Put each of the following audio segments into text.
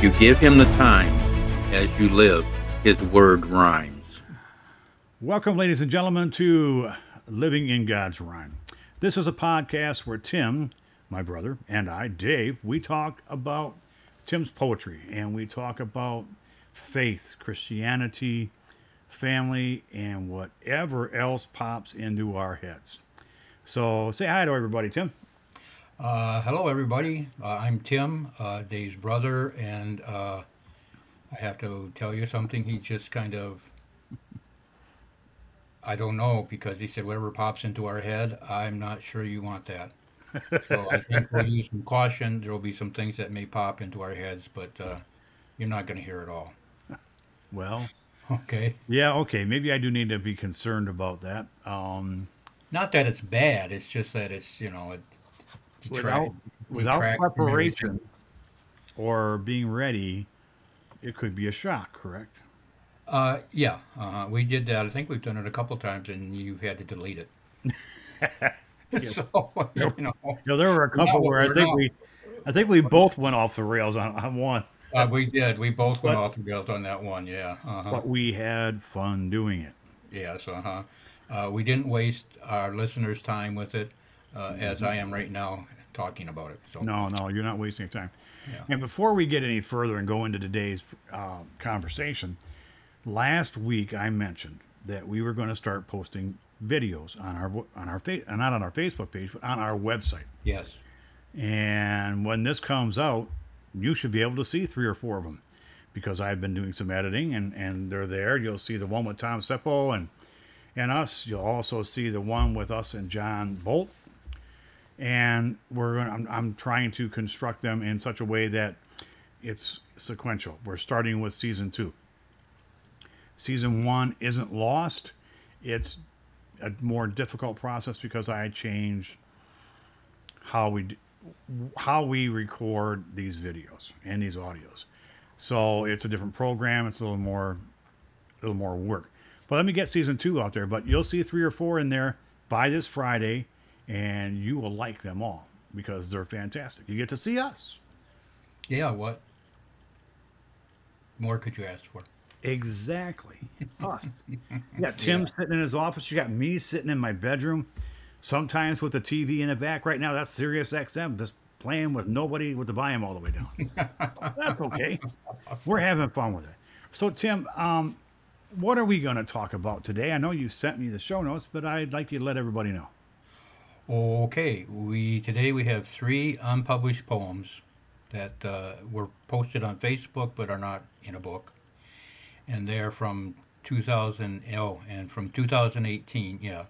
You give him the time as you live, his word rhymes. Welcome, ladies and gentlemen, to Living in God's Rhyme. This is a podcast where Tim, my brother, and I, Dave, we talk about Tim's poetry and we talk about faith, Christianity, family, and whatever else pops into our heads. So say hi to everybody, Tim. Uh, hello, everybody. Uh, I'm Tim, uh, Dave's brother, and uh, I have to tell you something. He's just kind of, I don't know, because he said whatever pops into our head, I'm not sure you want that. So I think we'll use some caution. There will be some things that may pop into our heads, but uh, you're not going to hear it all. Well, Okay. yeah, okay. Maybe I do need to be concerned about that. Um, Not that it's bad. It's just that it's you know it without without preparation or being ready, it could be a shock. Correct. Uh, yeah, uh-huh. we did that. I think we've done it a couple times, and you've had to delete it. so you know, know, there were a couple where I think not. we, I think we both went off the rails on, on one, uh, we did. We both went But- off the rails on that one. Yeah. Uh-huh. but we had fun doing it. Yes. Uh-huh. Uh, we didn't waste our listeners' time with it, uh, as I am right now talking about it. So No, no, you're not wasting time. Yeah. And before we get any further and go into today's uh, conversation, last week I mentioned that we were going to start posting videos on our on our fa- not on our Facebook page, but on our website. yes. And when this comes out, you should be able to see three or four of them because I've been doing some editing and, and they're there. You'll see the one with Tom Seppo and and us. You'll also see the one with us and John Bolt. And we're going I'm, I'm trying to construct them in such a way that it's sequential. We're starting with season two. Season one isn't lost. It's a more difficult process because I change how we how we record these videos and these audios. So it's a different program. It's a little more a little more work. But let me get season two out there. But you'll see three or four in there by this Friday, and you will like them all because they're fantastic. You get to see us. Yeah. What more could you ask for? Exactly. Us. You got Tim sitting in his office. You got me sitting in my bedroom. Sometimes with the TV in the back. Right now, that's Sirius XM just playing with nobody with the volume all the way down. that's okay. We're having fun with it. So, Tim, um, what are we going to talk about today? I know you sent me the show notes, but I'd like you to let everybody know. Okay, we today we have three unpublished poems that uh, were posted on Facebook but are not in a book, and they're from 2000 oh, and from 2018. Yeah,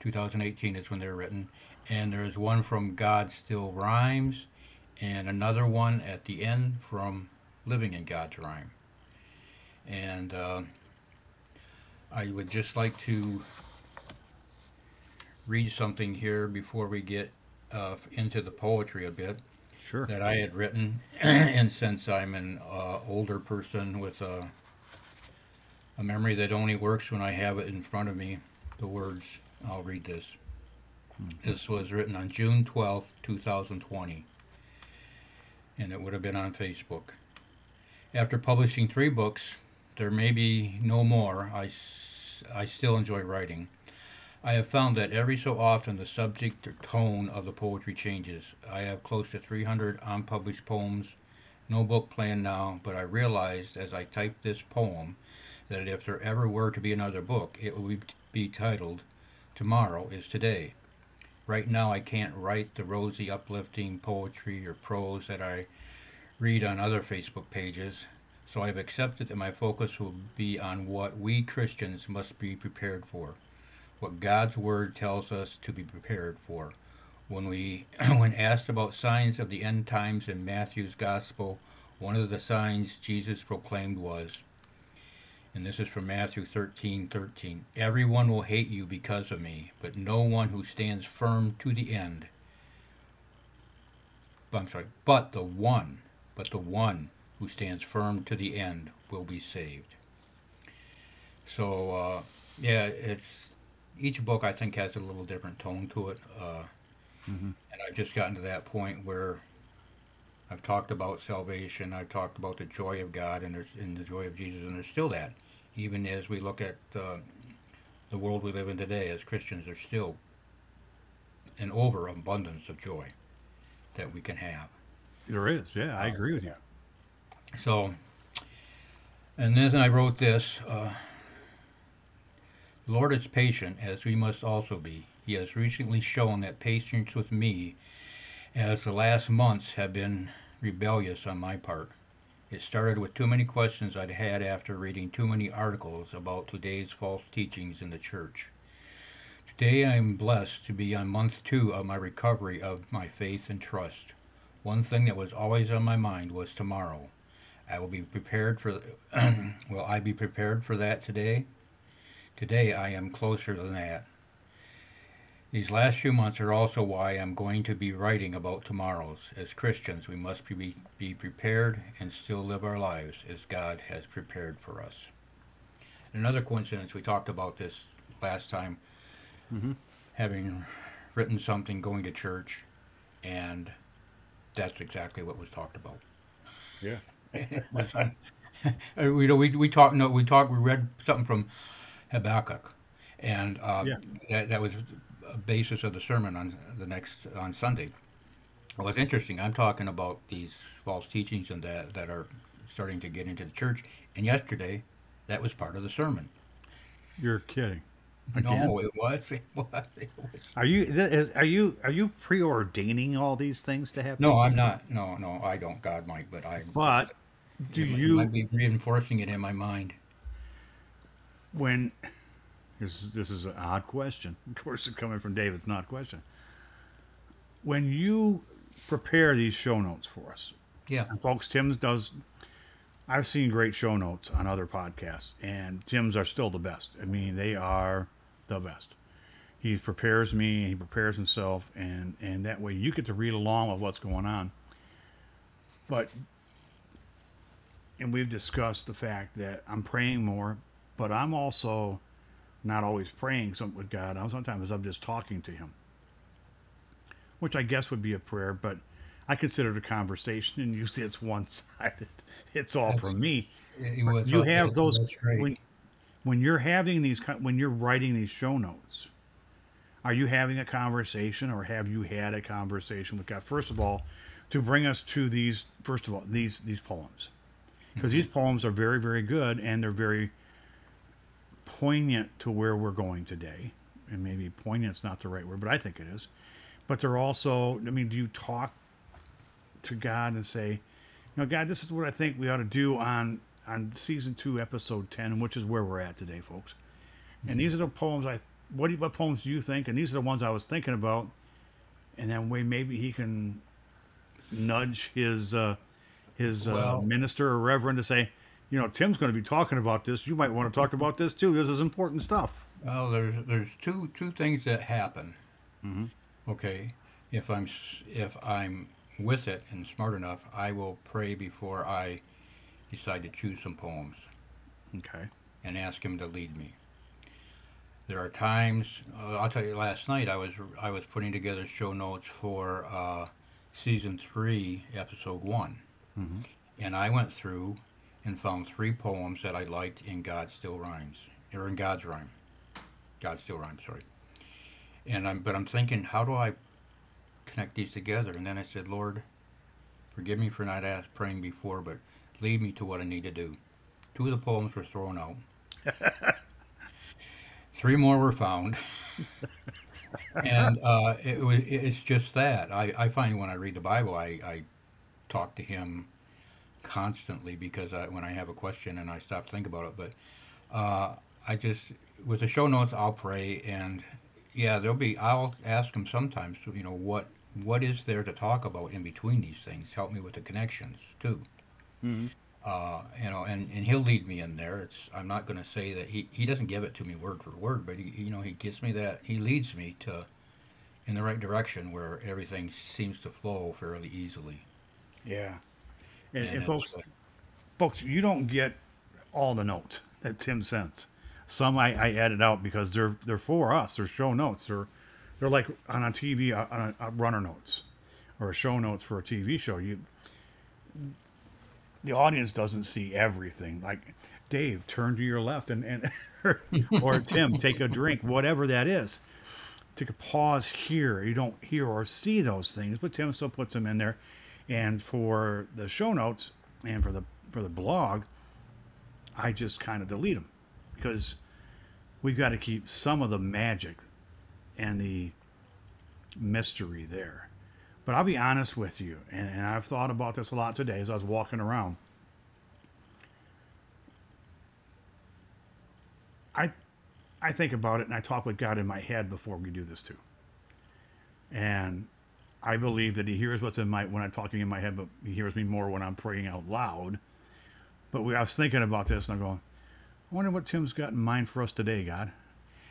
2018 is when they're written, and there's one from God Still Rhymes, and another one at the end from Living in God's Rhyme, and uh, I would just like to read something here before we get uh, into the poetry a bit Sure. that I had written. and since I'm an uh, older person with a, a memory that only works when I have it in front of me, the words, I'll read this. This was written on June 12th, 2020, and it would have been on Facebook. After publishing three books, there may be no more. I, s- I still enjoy writing. I have found that every so often the subject or tone of the poetry changes. I have close to 300 unpublished poems, no book planned now, but I realized as I typed this poem that if there ever were to be another book, it would be titled Tomorrow is Today. Right now, I can't write the rosy, uplifting poetry or prose that I read on other Facebook pages, so I've accepted that my focus will be on what we Christians must be prepared for what God's word tells us to be prepared for. When we when asked about signs of the end times in Matthew's gospel, one of the signs Jesus proclaimed was and this is from Matthew 13 13. Everyone will hate you because of me, but no one who stands firm to the end. I'm sorry, but the one, but the one who stands firm to the end will be saved. So, uh, yeah, it's each book I think has a little different tone to it, uh, and I've just gotten to that point where I've talked about salvation. I've talked about the joy of God and there's in the joy of Jesus, and there's still that. Even as we look at uh, the world we live in today, as Christians, there's still an overabundance of joy that we can have. There is. Yeah, I agree with you. So, and then I wrote this uh, Lord is patient, as we must also be. He has recently shown that patience with me, as the last months have been rebellious on my part. It started with too many questions I'd had after reading too many articles about today's false teachings in the church. Today I am blessed to be on month two of my recovery of my faith and trust. One thing that was always on my mind was tomorrow. I will be prepared for. will I be prepared for that today? Today I am closer than that. These last few months are also why I'm going to be writing about tomorrows. As Christians, we must be, be prepared and still live our lives as God has prepared for us. Another coincidence, we talked about this last time, Mm-hmm. having written something, going to church, and that's exactly what was talked about. Yeah. We, we, we talked, no, we talked, we read something from Habakkuk, and uh, Yeah. that, that was a basis of the sermon on the next on Sunday. Well, it's interesting. I'm talking about these false teachings and that that are starting to get into the church. And yesterday, that was part of the sermon. You're kidding. Again? No, it was. It was. It was. Are you is- are you are you preordaining all these things to happen? No, I'm not. No, no, I don't. God might, but I. But do it you might be reinforcing it in my mind? When this is, this is an odd question. Of course, it's coming from Dave. It's not a question. When you prepare these show notes for us, Yeah. folks, Tim's does. I've seen great show notes on other podcasts, and Tim's are still the best. I mean, they are the best. He prepares me, he prepares himself, and and that way you get to read along with what's going on. But, and we've discussed the fact that I'm praying more, but I'm also not always praying something with God. I'm sometimes I'm just talking to Him, which I guess would be a prayer, but I consider it a conversation, and usually it's one sided. It's all from me. It You have those right. when when you're having these when you're writing these show notes. Are you having a conversation, or have you had a conversation with God? First of all, to bring us to these. First of all, these these poems, because these poems are very very good and they're very poignant to where we're going today. And maybe poignant's not the right word, but I think it is. But they're also. I mean, do you talk to God and say, you know, God, this is what I think we ought to do on on season two, episode ten, which is where we're at today, folks. And these are the poems I. What do you, what poems do you think? And these are the ones I was thinking about. And then way maybe he can nudge his uh, his uh, minister or reverend to say, you know, Tim's going to be talking about this. You might want to talk about this too. This is important stuff. Well, there's there's two two things that happen. Mhm. Okay, if I'm if I'm with it and smart enough, I will pray before I decide to choose some poems Okay. and ask him to lead me. There are times uh, I'll tell you. Last night I was I was putting together show notes for uh, season three, episode one, Mhm. and I went through and found three poems that I liked in God Still Rhymes or in God's Rhyme. God Still Rhymes, sorry. And I'm but I'm thinking, how do I connect these together? And then I said, Lord, forgive me for not ask, praying before, but lead me to what I need to do. Two of the poems were thrown out. Three more were found. and uh, it was, it's just that. I, I find when I read the Bible, I, I talk to him constantly because I, when I have a question and I stop to think about it. But uh, I just, with the show notes, I'll pray. And yeah, there'll be, I'll ask him sometimes, you know, what what is there to talk about in between these things? Help me with the connections too. Mhm. Uh, you know, and, and he'll lead me in there. It's I'm not going to say that he, he doesn't give it to me word for word, but he you know he gives me that he leads me to in the right direction where everything seems to flow fairly easily. Yeah. And, and folks, folks, you don't get all the notes that Tim sends. Some I, I added out because they're they're for us. They're show notes. They're they're like on a TV uh, on a, a runner notes or a show notes for a TV show. You the audience doesn't see everything. Like Dave, turn to your left and, and or Tim, take a drink, whatever that is. Take a pause here. You don't hear or see those things, but Tim still puts them in there. And for the show notes and for the for the blog, I just kind of delete them because we've got to keep some of the magic and the mystery there. But I'll be honest with you, and, and I've thought about this a lot today as I was walking around. I I think about it and I talk with God in my head before we do this too. And I believe that he hears what's in my when I'm talking in my head, but he hears me more when I'm praying out loud. But we, I was thinking about this and I'm going, I wonder what Tim's got in mind for us today, God.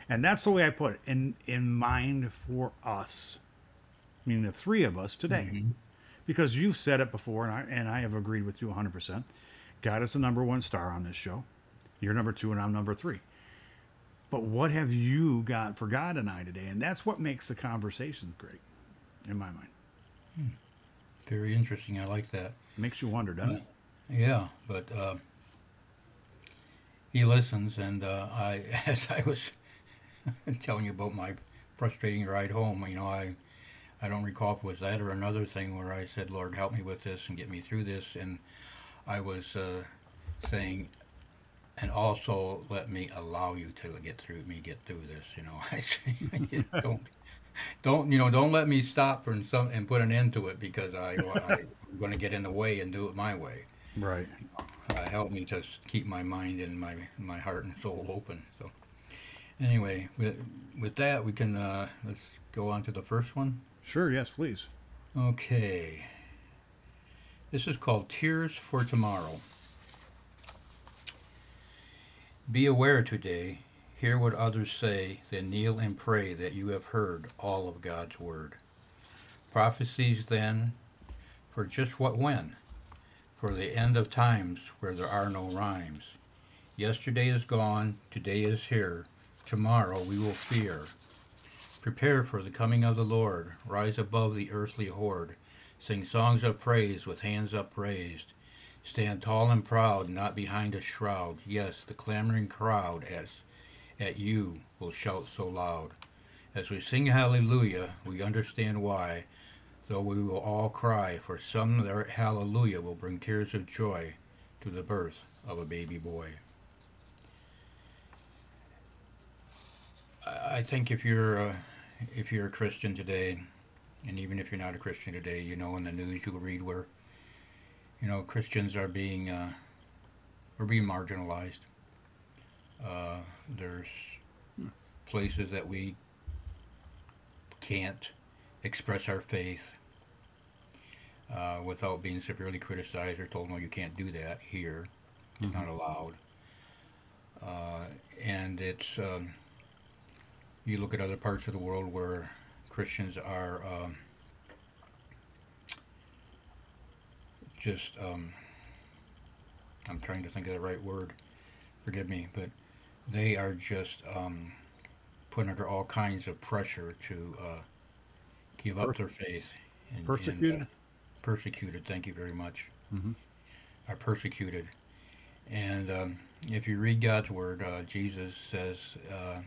And that's the way I put it in in mind for us, meaning the three of us today, Mm-hmm. because you've said it before, and I and I have agreed with you 100. percent God is the number one star on this show. You're number two, and I'm number three. But what have you got for God and I today? And that's what makes the conversation great, in my mind. Very interesting. I like that. makes you wonder, doesn't it? Yeah, but uh, he listens, and uh, I, as I was telling you about my frustrating ride home, you know, I, I don't recall if it was that or another thing where I said, "Lord, help me with this and get me through this," and I was uh, saying, and also let me allow you to get through me get through this. You know, I say, don't. Don't you know? Don't let me stop and some and put an end to it because I, I I'm going to get in the way and do it my way Right. uh, help me to keep my mind and my my heart and soul open. So, anyway, with with that, we can uh, let's go on to the first one. Sure. Yes, please. Okay. This is called Tears for Tomorrow. Be aware today, hear what others say, then kneel and pray that you have heard all of God's word. Prophecies then, for just what when? For the end of times where there are no rhymes. Yesterday is gone, today is here, tomorrow we will fear. Prepare for the coming of the Lord. Rise above the earthly horde. Sing songs of praise with hands upraised. Stand tall and proud, not behind a shroud. Yes, the clamoring crowd as at you will shout so loud. As we sing hallelujah, we understand why, though we will all cry, for some their hallelujah will bring tears of joy to the birth of a baby boy. I think if you're uh, if you're a Christian today, and even if you're not a Christian today, you know in the news you'll read where you know Christians are being uh, are being marginalized. Uh, there's places that we can't express our faith uh, without being severely criticized or told, no, you can't do that here. It's not allowed. Uh, and it's um, you look at other parts of the world where Christians are um, just, um, I'm trying to think of the right word, forgive me, but they are just um, put under all kinds of pressure to uh, give up their faith. And, and, uh, Persecuted? persecuted, thank you very much. Mhm. Are persecuted. And um, if you read God's word, uh, Jesus says, uh,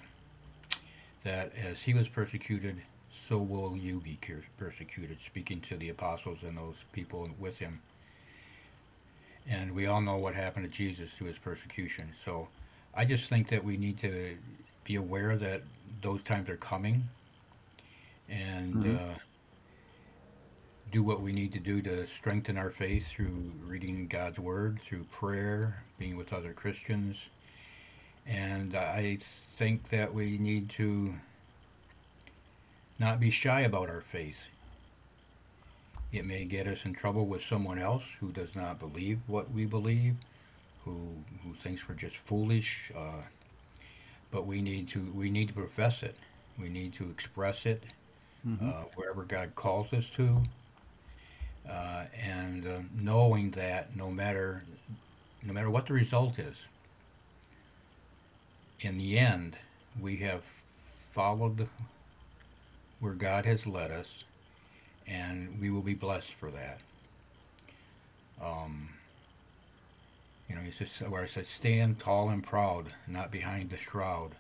that as he was persecuted, so will you be persecuted, speaking to the apostles and those people with him. And we all know what happened to Jesus through his persecution. So I just think that we need to be aware that those times are coming and Mhm. uh, do what we need to do to strengthen our faith through reading God's Word, through prayer, being with other Christians. And I think that we need to not be shy about our faith. It may get us in trouble with someone else who does not believe what we believe, who who thinks we're just foolish. Uh, but we need to we need to profess it. We need to express it uh, wherever God calls us to, uh, and uh, knowing that no matter no matter what the result is, in the end, we have followed where God has led us, and we will be blessed for that. Um, you know, he says where I said, "Stand tall and proud, not behind the shroud."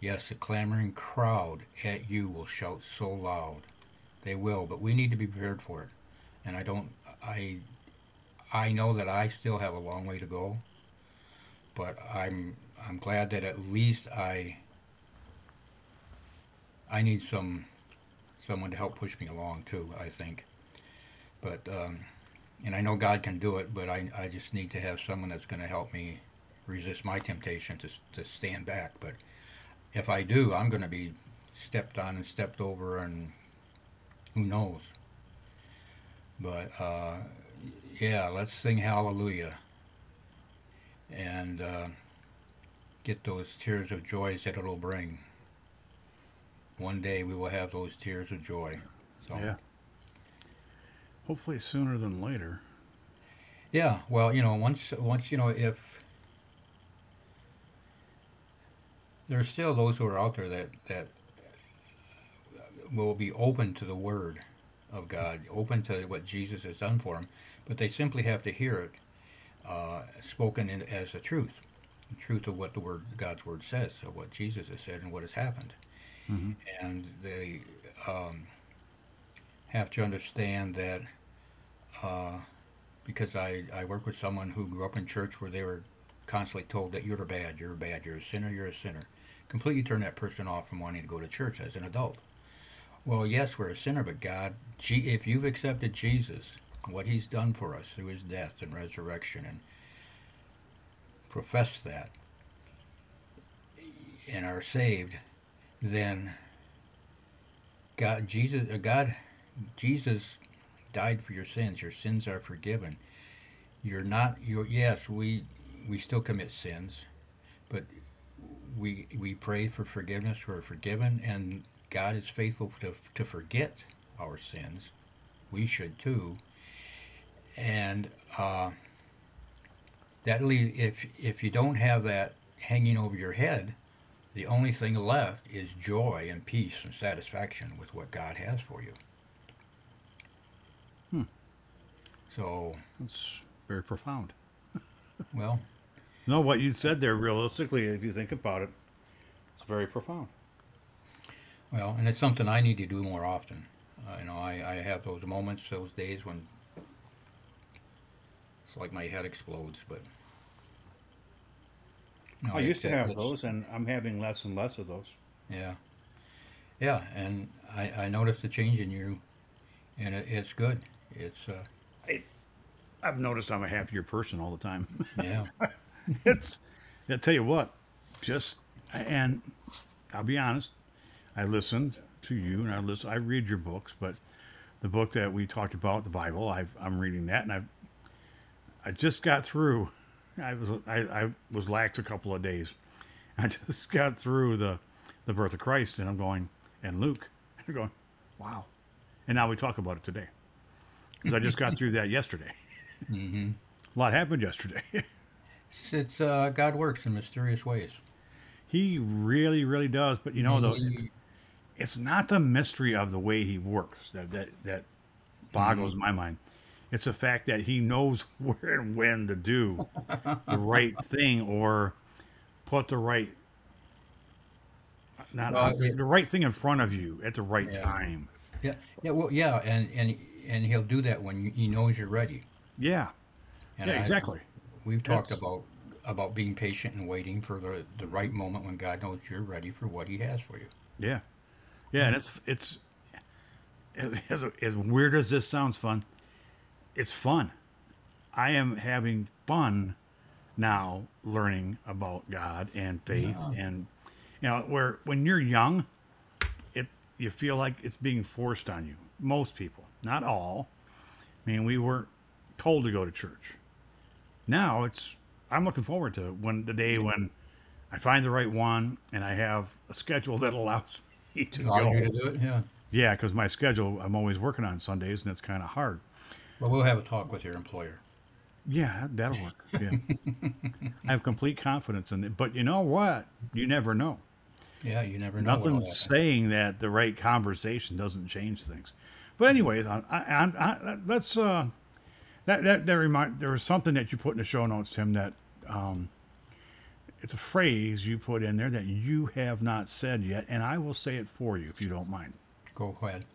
Yes, the clamoring crowd at you will shout so loud. They will, but we need to be prepared for it. And I don't, I, I know that I still have a long way to go. But I'm, I'm glad that at least I, I need some, someone to help push me along too. I think, but, um, and I know God can do it, but I, I just need to have someone that's going to help me resist my temptation to, to stand back. But if I do, I'm going to be stepped on and stepped over, and who knows. But uh, yeah, let's sing hallelujah and uh, get those tears of joy that it'll bring. One day we will have those tears of joy. So, Yeah. Hopefully sooner than later. Yeah, well, you know, once once you know if there's still those who are out there that that will be open to the word of God, open to what Jesus has done for them, but they simply have to hear it uh, spoken in, as the truth, the truth of what the word God's word says, of what Jesus has said and what has happened, hmm and they um, have to understand that. Uh, because I, I work with someone who grew up in church where they were constantly told that you're bad, you're bad, you're a sinner, you're a sinner. Completely turn that person off from wanting to go to church as an adult. Well, yes, we're a sinner, but God, if you've accepted Jesus, what He's done for us through His death and resurrection, and profess that, and are saved, then God, Jesus, uh, God, Jesus died for your sins. Your sins are forgiven. You're not. You're yes. We we still commit sins, but we we pray for forgiveness. We're forgiven, and God is faithful to to forget our sins. We should too. And uh, that leave if if you don't have that hanging over your head, the only thing left is joy and peace and satisfaction with what God has for you. Hmm. So, That's very profound. well, No, what you said there, realistically, if you think about it, it's very profound. well, and it's something I need to do more often. Uh, you know, I, I have those moments, those days when it's like my head explodes, but. No, I used to have it's- those, and I'm having less and less of those. Yeah, yeah, and I, I noticed the change in you, and it, it's good. It's uh, I've noticed I'm a happier person all the time. yeah, it's, I tell you what, just, and I'll be honest, I listened to you, and I listen, I read your books, but the book that we talked about, the Bible, I've, I'm reading that, and I, I just got through. I was I, I was lax a couple of days. I just got through the the birth of Christ, and I'm going and Luke. I'm going, wow. And now we talk about it today because I just got through that yesterday. Hmm A lot happened yesterday. it's, it's uh, God works in mysterious ways. he really, really does. But you know, though, it's, it's not the mystery of the way he works that that that boggles my mind. It's the fact that he knows where and when to do the right thing or put the right not Well, it- the right thing in front of you at the right Yeah. time. yeah, yeah, well, yeah, and and and he'll do that when you, he knows you're ready. Yeah, And yeah, I- exactly. We've talked That's- about about being patient and waiting for the the right moment when God knows you're ready for what He has for you. Yeah, yeah, and it's it's as as weird as this sounds fun. It's fun. I am having fun now learning about God and faith Yeah. and you know where when you're young, it you feel like it's being forced on you. Most people, not all. I mean, we weren't told to go to church. Now it's I'm looking forward to when the day when I find the right one and I have a schedule that allows me to Allowed you to do it, yeah. Yeah, because my schedule I'm always working on Sundays and it's kind of hard. Well, we'll have a talk with your employer. Yeah, that- that'll work. Yeah, I have complete confidence in it. But you know what? You never know. Yeah, you never know. Nothing's saying that the right conversation doesn't change things. But anyways, I, I, I, I, let's uh, That that that remind there was something that you put in the show notes, Tim. That um, it's a phrase you put in there that you have not said yet, and I will say it for you if you don't mind. Go ahead.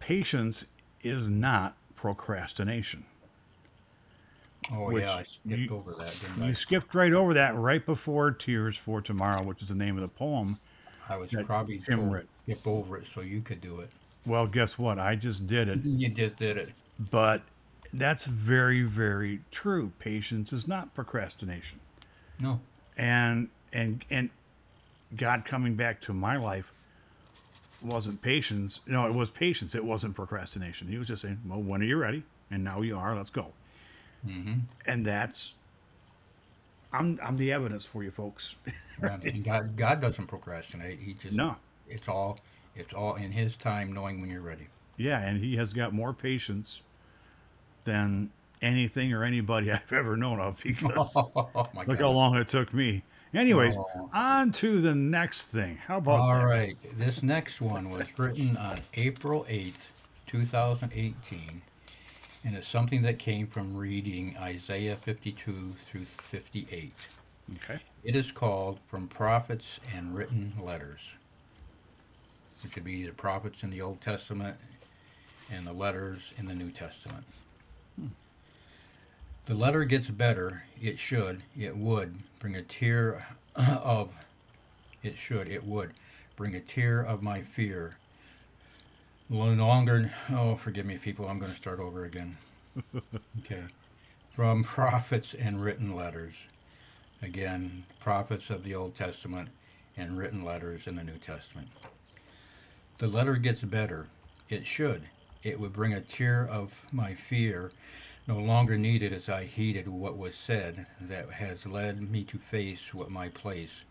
Patience is not procrastination. Oh Which yeah, I skipped you- over that, didn't I? You skipped right over that right before Tears for Tomorrow, which is the name of the poem. I was probably Tim to skip over it so you could do it. Well, guess what? I just did it. You just did it. But that's very, very true. Patience is not procrastination. No. And and and God coming back to my life wasn't patience. No, it was patience. It wasn't procrastination. He was just saying, "Well, when are you ready?" And now you are. Let's go. Mm-hmm. And that's I'm I'm the evidence for you folks. and God, God doesn't procrastinate. He just no. It's all it's all in His time, knowing when you're ready. Yeah, and he has got more patience than anything or anybody I've ever known of because oh look God. how long it took me. Anyways, Oh. on to the next thing. How about All that? right. This next one was written on April 8th, 2018, and it's something that came from reading Isaiah 52 through 58. Okay. It is called From Prophets and Written Letters, which would be the prophets in the Old Testament and the letters in the New Testament. The letter gets better. It should, it would bring a tear of, it should, it would bring a tear of my fear. No longer, oh, forgive me, people, I'm going to start over again. okay. From prophets and written letters again, prophets of the Old Testament and written letters in the New Testament. The letter gets better. It should. It would bring a tear of my fear, no longer needed as I heeded what was said, that has led me to face what my place,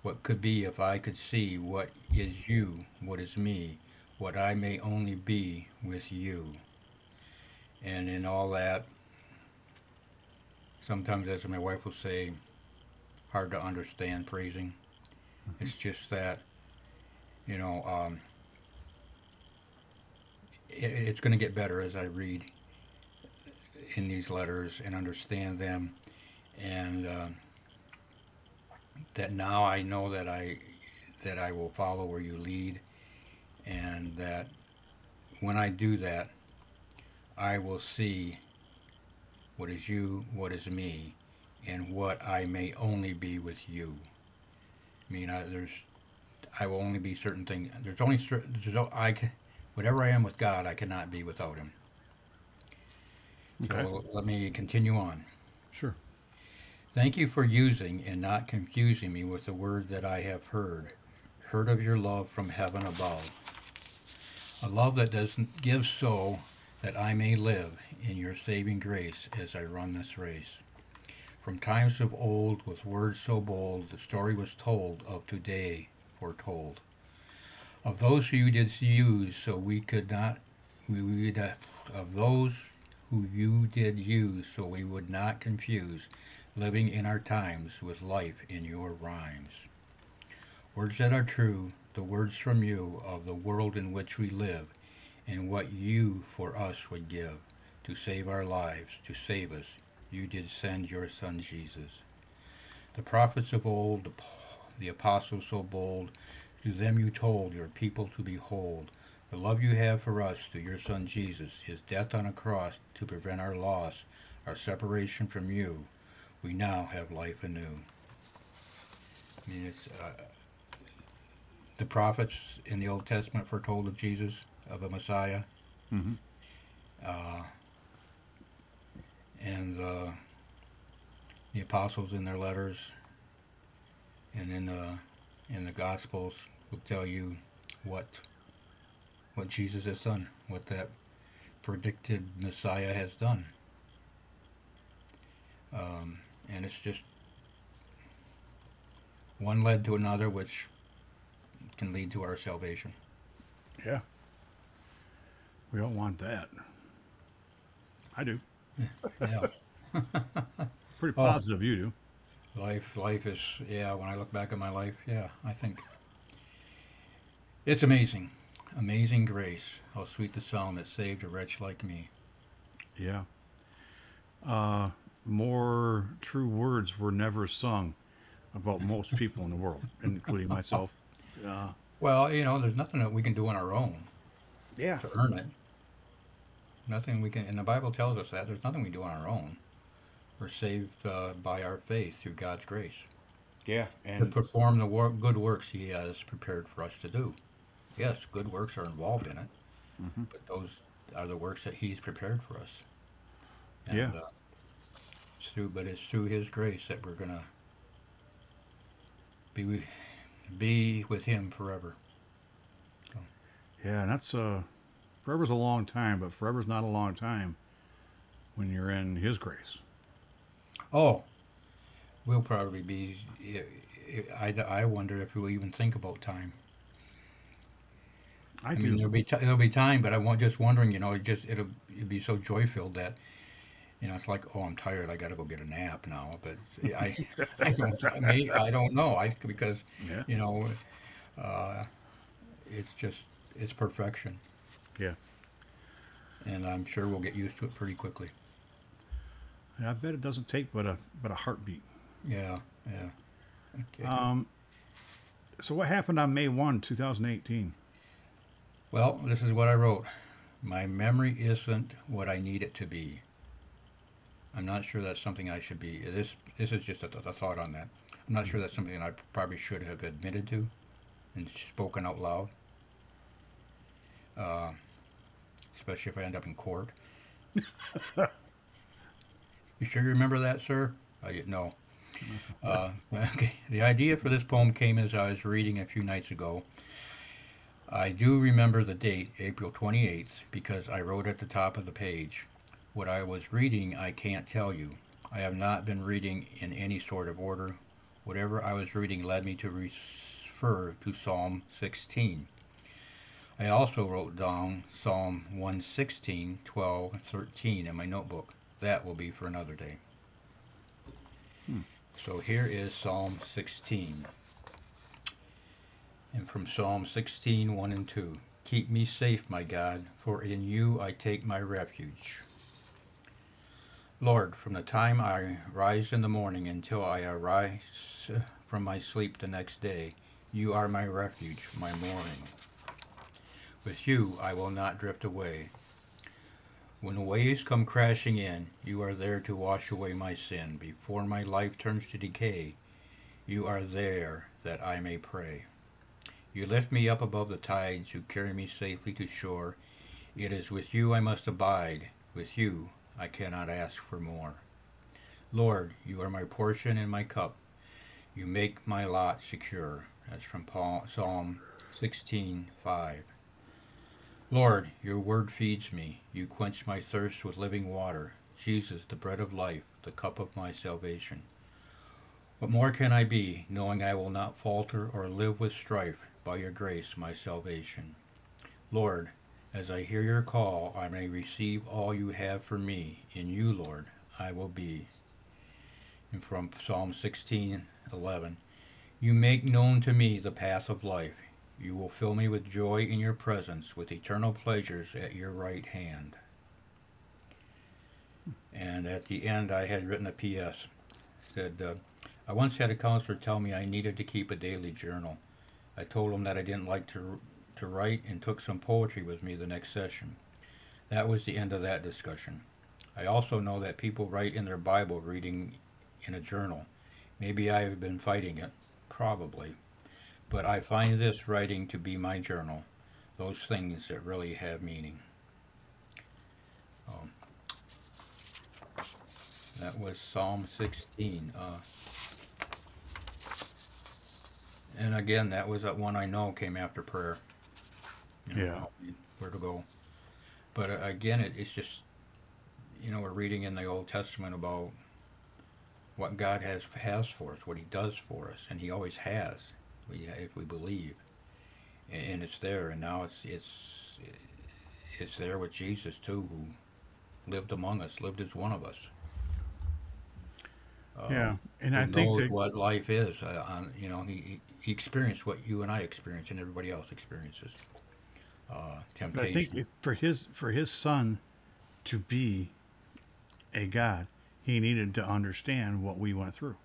what could be if I could see what is you, what is me, what I may only be with you. And in all that, sometimes as my wife will say, hard to understand phrasing. It's just that, you know, um, it's going to get better as I read in these letters and understand them, and uh, that now I know that I that I will follow where you lead, and that when I do that, I will see what is you, what is me, and what I may only be with you. I mean, I, there's, I will only be certain things. There's only certain, there's I can, whatever I am with God, I cannot be without Him. Okay. So let me continue on. Sure. Thank you for using and not confusing me with the word that I have heard, heard of your love from heaven above. A love that doesn't give so that I may live in your saving grace as I run this race. From times of old, with words so bold, the story was told of today foretold. Of those who you did use, so we could not, we would, of those who you did use, so we would not confuse, living in our times with life in your rhymes. Words that are true, the words from you of the world in which we live, and what you for us would give to save our lives, to save us, you did send your Son Jesus. The prophets of old, the apostles so bold, to them you told your people to behold the love you have for us through your Son Jesus, his death on a cross to prevent our loss, our separation from you. We now have life anew. I mean, it's uh, the prophets in the Old Testament foretold of Jesus, of a Messiah. Mhm. Uh, and uh, the apostles in their letters and in the in the Gospels will tell you what what Jesus has done, what that predicted Messiah has done. Um, and it's just one led to another, which can lead to our salvation. Yeah. We don't want that. I do. Yeah, Pretty Oh. positive you do. life, life is yeah. When I look back at my life, yeah, I think it's amazing, amazing grace. How sweet the sound that saved a wretch like me. Yeah. Uh, more true words were never sung about most people in the world, including myself. Uh, Well, you know, there's nothing that we can do on our own yeah. to earn it. Nothing we can, and the Bible tells us that there's nothing we do on our own. We're saved uh, by our faith through God's grace Yeah. And to perform the wor- good works He has prepared for us to do. Yes, good works are involved in it, Mhm. but those are the works that He's prepared for us. And, Yeah. Uh, it's through, but it's through His grace that we're gonna be be with Him forever. yeah, and that's uh, forever's a long time, but forever's not a long time when you're in His grace. Oh, we'll probably be. I, I wonder if we'll even think about time. I, I mean, there'll be t- there'll be time, but I want just wondering. You know, it just it'll it'll be so joy filled that. You know, it's like, oh, I'm tired. I got to go get a nap now. But I, I don't, I, I don't know. I because yeah. you know, uh, it's just it's perfection, Yeah. and I'm sure we'll get used to it pretty quickly. And I bet it doesn't take but a but a heartbeat. Yeah, yeah. Okay. Um. So what happened on May one, two thousand eighteen? Well, this is what I wrote. My memory isn't what I need it to be. I'm not sure that's something I should be. This this is just a, a thought on that. I'm not sure that's something I probably should have admitted to and spoken out loud. Uh, especially if I end up in court. you sure you remember that, sir? Uh, y- no. Uh, okay. The idea for this poem came as I was reading a few nights ago. I do remember the date, April 28th, because I wrote at the top of the page. What I was reading, I can't tell you. I have not been reading in any sort of order. Whatever I was reading led me to refer to Psalm 16. I also wrote down Psalm 116, 12, and 13 in my notebook. That will be for another day. Hmm. So here is Psalm 16. And from Psalm 16, 1 and 2. Keep me safe, my God, for in you I take my refuge. Lord, from the time I rise in the morning until I arise from my sleep the next day, you are my refuge, my morning. With you I will not drift away. When the waves come crashing in, you are there to wash away my sin. Before my life turns to decay, you are there that I may pray. You lift me up above the tides, you carry me safely to shore. It is with you I must abide, with you I cannot ask for more. Lord, you are my portion and my cup. You make my lot secure. That's from Paul, Psalm 16:5. Lord, your word feeds me. You quench my thirst with living water. Jesus, the bread of life, the cup of my salvation. What more can I be, knowing I will not falter or live with strife by your grace, my salvation? Lord, as I hear your call, I may receive all you have for me. In you, Lord, I will be. And from Psalm 16:11, You make known to me the path of life. You will fill me with joy in your presence, with eternal pleasures at your right hand. And at the end, I had written a P.S. Said, uh, I once had a counselor tell me I needed to keep a daily journal. I told him that I didn't like to to write and took some poetry with me the next session. That was the end of that discussion. I also know that people write in their Bible reading in a journal. Maybe I have been fighting it, probably. But I find this writing to be my journal, those things that really have meaning. Um, that was Psalm 16. Uh, and again, that was that one I know came after prayer. You know, Yeah. Where to go. But uh, again, it, it's just, you know, we're reading in the Old Testament about what God has has for us, what He does for us, and He always has, we, if we believe, and, and it's there. And now it's it's it's there with Jesus too, who lived among us, lived as one of us. Uh, Yeah, and I think that, what life is. Uh, on, you know, he he experienced what you and I experience, and everybody else experiences. Uh, but I think for his for his son to be a God, he needed to understand what we went through.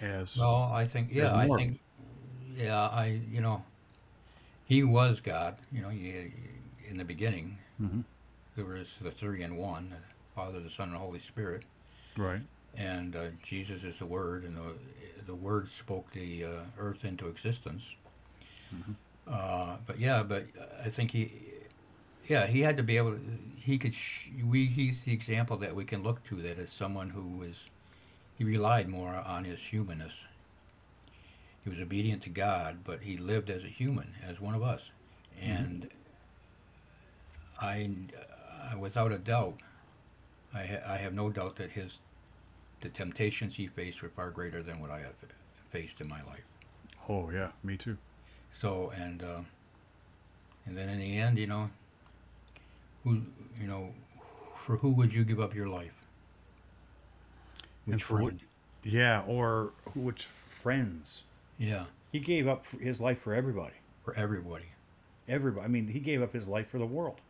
As Well, I think yeah, I think yeah, I you know, he was God. You know, you, in the beginning, Mhm. there was the three in one: the Father, the Son, and the Holy Spirit. right, And uh, Jesus is the Word, and the the Word spoke the uh, earth into existence. Uh, but yeah, but I think he, yeah, he had to be able. To, he could. Sh- we he's the example that we can look to. That is someone who was. He relied more on his humanness. He was obedient to God, but he lived as a human, as one of us, and I, uh, without a doubt, I ha- I have no doubt that his the temptations he faced were far greater than what I have faced in my life. oh yeah, me too. So and uh, and then in the end, you know, who you know, for who would you give up your life? Which for what- friend? Yeah, or which friends? Yeah, He gave up his life for everybody. for everybody. Everybody. I mean, he gave up his life for the world.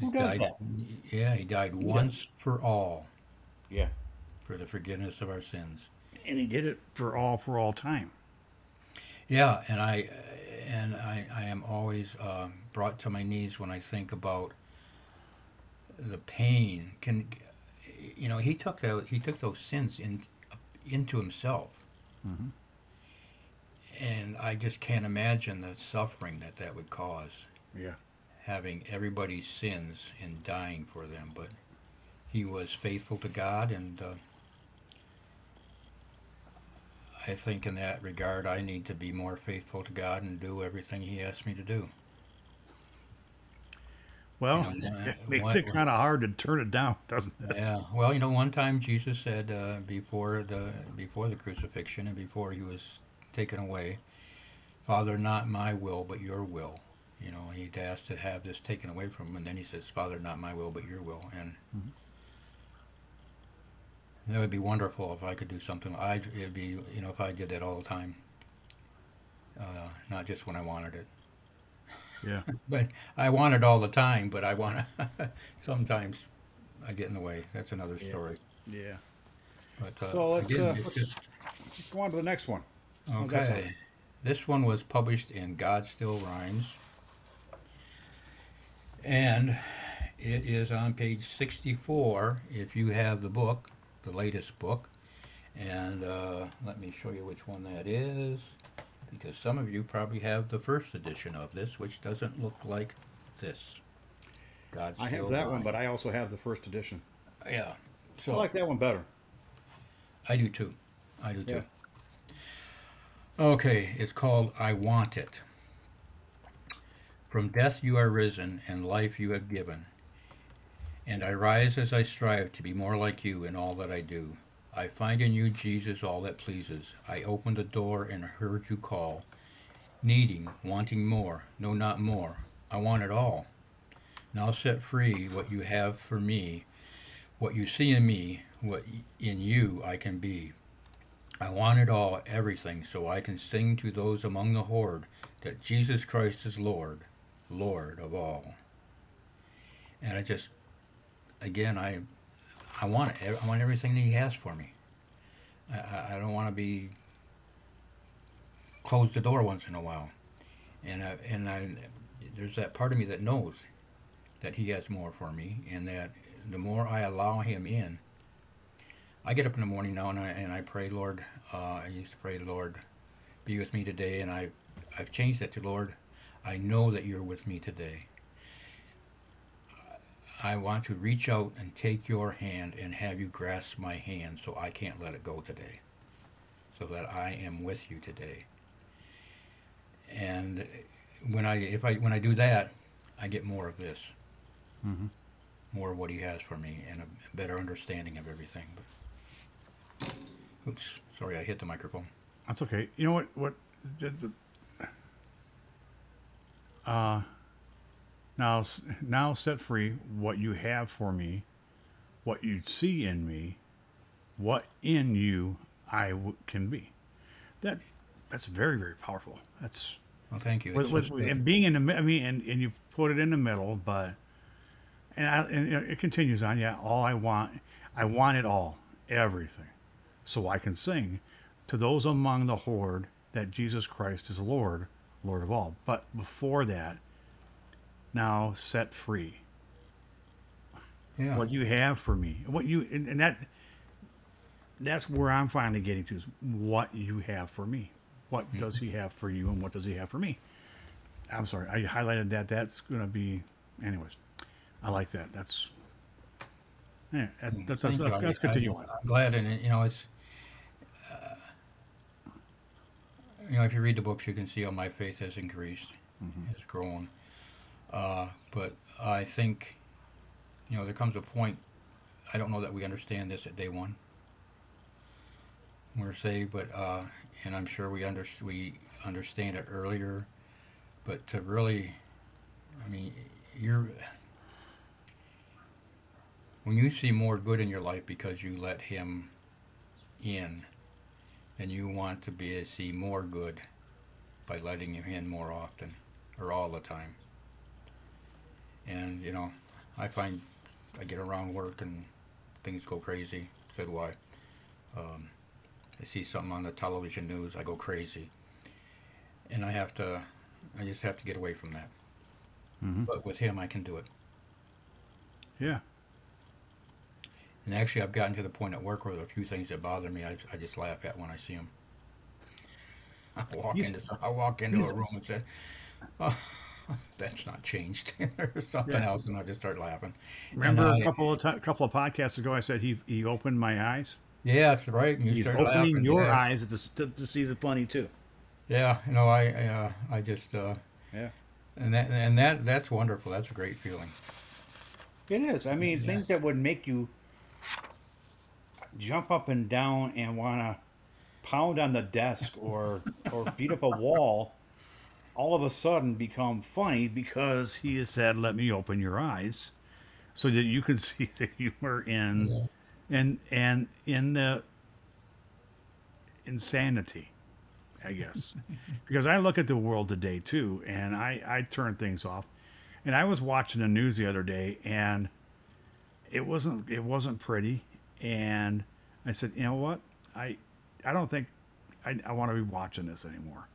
Who He does died- that? Yeah, he died once for all Yeah, for the forgiveness of our sins. and he did it for all for all time. Yeah, and I and I, I am always uh, brought to my knees when I think about the pain. Can you know he took those he took those sins in, into himself, Mhm. and I just can't imagine the suffering that that would cause Yeah, having everybody's sins and dying for them. But he was faithful to God, and uh, I think in that regard, I need to be more faithful to God and do everything He asks me to do. Well, You know, it makes it kind of hard to turn it down, doesn't it? Yeah. Well, you know, one time Jesus said uh, before the before the crucifixion and before he was taken away, Father, not my will, but your will. You know, he'd asked to have this taken away from him, and then he says, Father, not my will, but your will. And Mhm. That would be wonderful if I could do something. I it'd be you know if I did that all the time, uh, not just when I wanted it. Yeah. But I want it all the time, but I want to. sometimes I get in the way. That's another story. Yeah. But uh, So let's, again, uh, let's- just- Let's go on to the next one. Okay. This one was published in God Still Rhymes, and it is on page sixty-four. If you have the book, the latest book, and uh, let me show you which one that is, because some of you probably have the first edition of this, which doesn't look like this. God I have that one, but I also have the first edition. yeah. So I like that one better. I do too. I do Yeah. too. Okay, it's called I Want It. From death you are risen, and life you have given. And I rise as I strive to be more like you in all that I do. I find in you, Jesus, all that pleases. I opened the door and heard you call, needing, wanting more, no, not more. I want it all. Now set free what you have for me, what you see in me, what in you I can be. I want it all, everything, so I can sing to those among the horde that Jesus Christ is Lord, Lord of all. And I just, again, I, I want it. I want everything that He has for me. I, I, don't want to be close the door once in a while, and I, and I, there's that part of me that knows that He has more for me, and that the more I allow Him in, I get up in the morning now and I, and I pray, Lord. Uh, I used to pray, Lord, be with me today, and I, I've changed that to Lord. I know that you're with me today. I want to reach out and take your hand and have you grasp my hand, so I can't let it go today, so that I am with you today. And when I if I when I do that, I get more of this Mhm. more of what he has for me and a better understanding of everything. But, oops, sorry, I hit the microphone. That's okay. You know what? What? The, the, uh, now, now set free what you have for me, what you see in me, what in you I w- can be. That that's very very powerful. That's Well, thank you. with, with, just with- that- and being in the I mean, and, and you put it in the middle, but And, I, and it continues on. Yeah, all I want, I want it all, everything, so I can sing to those among the horde that Jesus Christ is Lord, Lord of all. But before that, now set free. Yeah. What you have for me, what you, and, and that, that's where I'm finally getting to is what you have for me. What does he have for you, and what does he have for me? I'm sorry, I highlighted that. That's going to be, anyways. I like that. That's yeah. That, that, that's, let's, you. let's I- continue on. I'm glad, and you know, it's uh, you know, if you read the books, you can see how my faith has increased, Mm-hmm. has grown. Uh, but I think, you know, there comes a point. I don't know that we understand this at day one. We're saved, but uh, and I'm sure we under, we understand it earlier. But to really, I mean, you're when you see more good in your life because you let him in and you want to be see more good by letting him in more often or all the time and you know i find i get around work and things go crazy so do i um, i see something on the television news i go crazy and i have to i just have to get away from that Mhm. but with him i can do it Yeah, And actually, I've gotten to the point at work where there are a few things that bother me. I, I just laugh at when I see them. I walk He's- into I walk into a room and say, "Oh, that's not changed." There's something Yeah. else, and I just start laughing. remember a couple of ti couple of podcasts ago, I said he he opened my eyes. Yeah, that's right. And you He's opening laughing. your yeah. eyes to, to, to see the plenty too. Yeah, you know, I I, uh, I just uh, Yeah. and that and that that's wonderful. That's a great feeling. It is. I mean, Yeah. things that would make you jump up and down and want to pound on the desk or or beat up a wall, all of a sudden become funny because he has said, "Let me open your eyes," so that you can see the humor in and and in the insanity. I guess because I look at the world today too, and I I turn things off. And I was watching the news the other day, and it wasn't it wasn't pretty. And I said, you know what? I I don't think I, I want to be watching this anymore.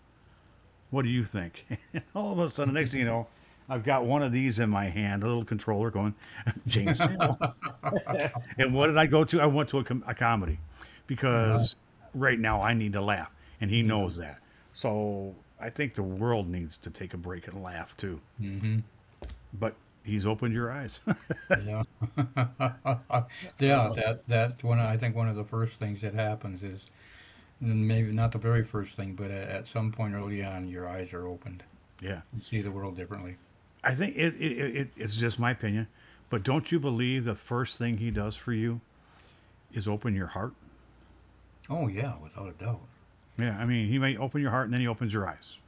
What do you think? And all of a sudden, the next thing you know, I've got one of these in my hand, a little controller going, James Channel. and what did I go to? I went to a, com- a comedy because right now I need to laugh, and he knows that. So I think the world needs to take a break and laugh too. Mm-hmm. But he's opened your eyes. Yeah, yeah. That that's one. I think one of the first things that happens is, and maybe not the very first thing, but at, some point early on, your eyes are opened. yeah. You see the world differently. I think it, it, it it's just my opinion, but don't you believe the first thing he does for you is open your heart? Oh yeah, without a doubt. Yeah, I mean, he may open your heart and then he opens your eyes.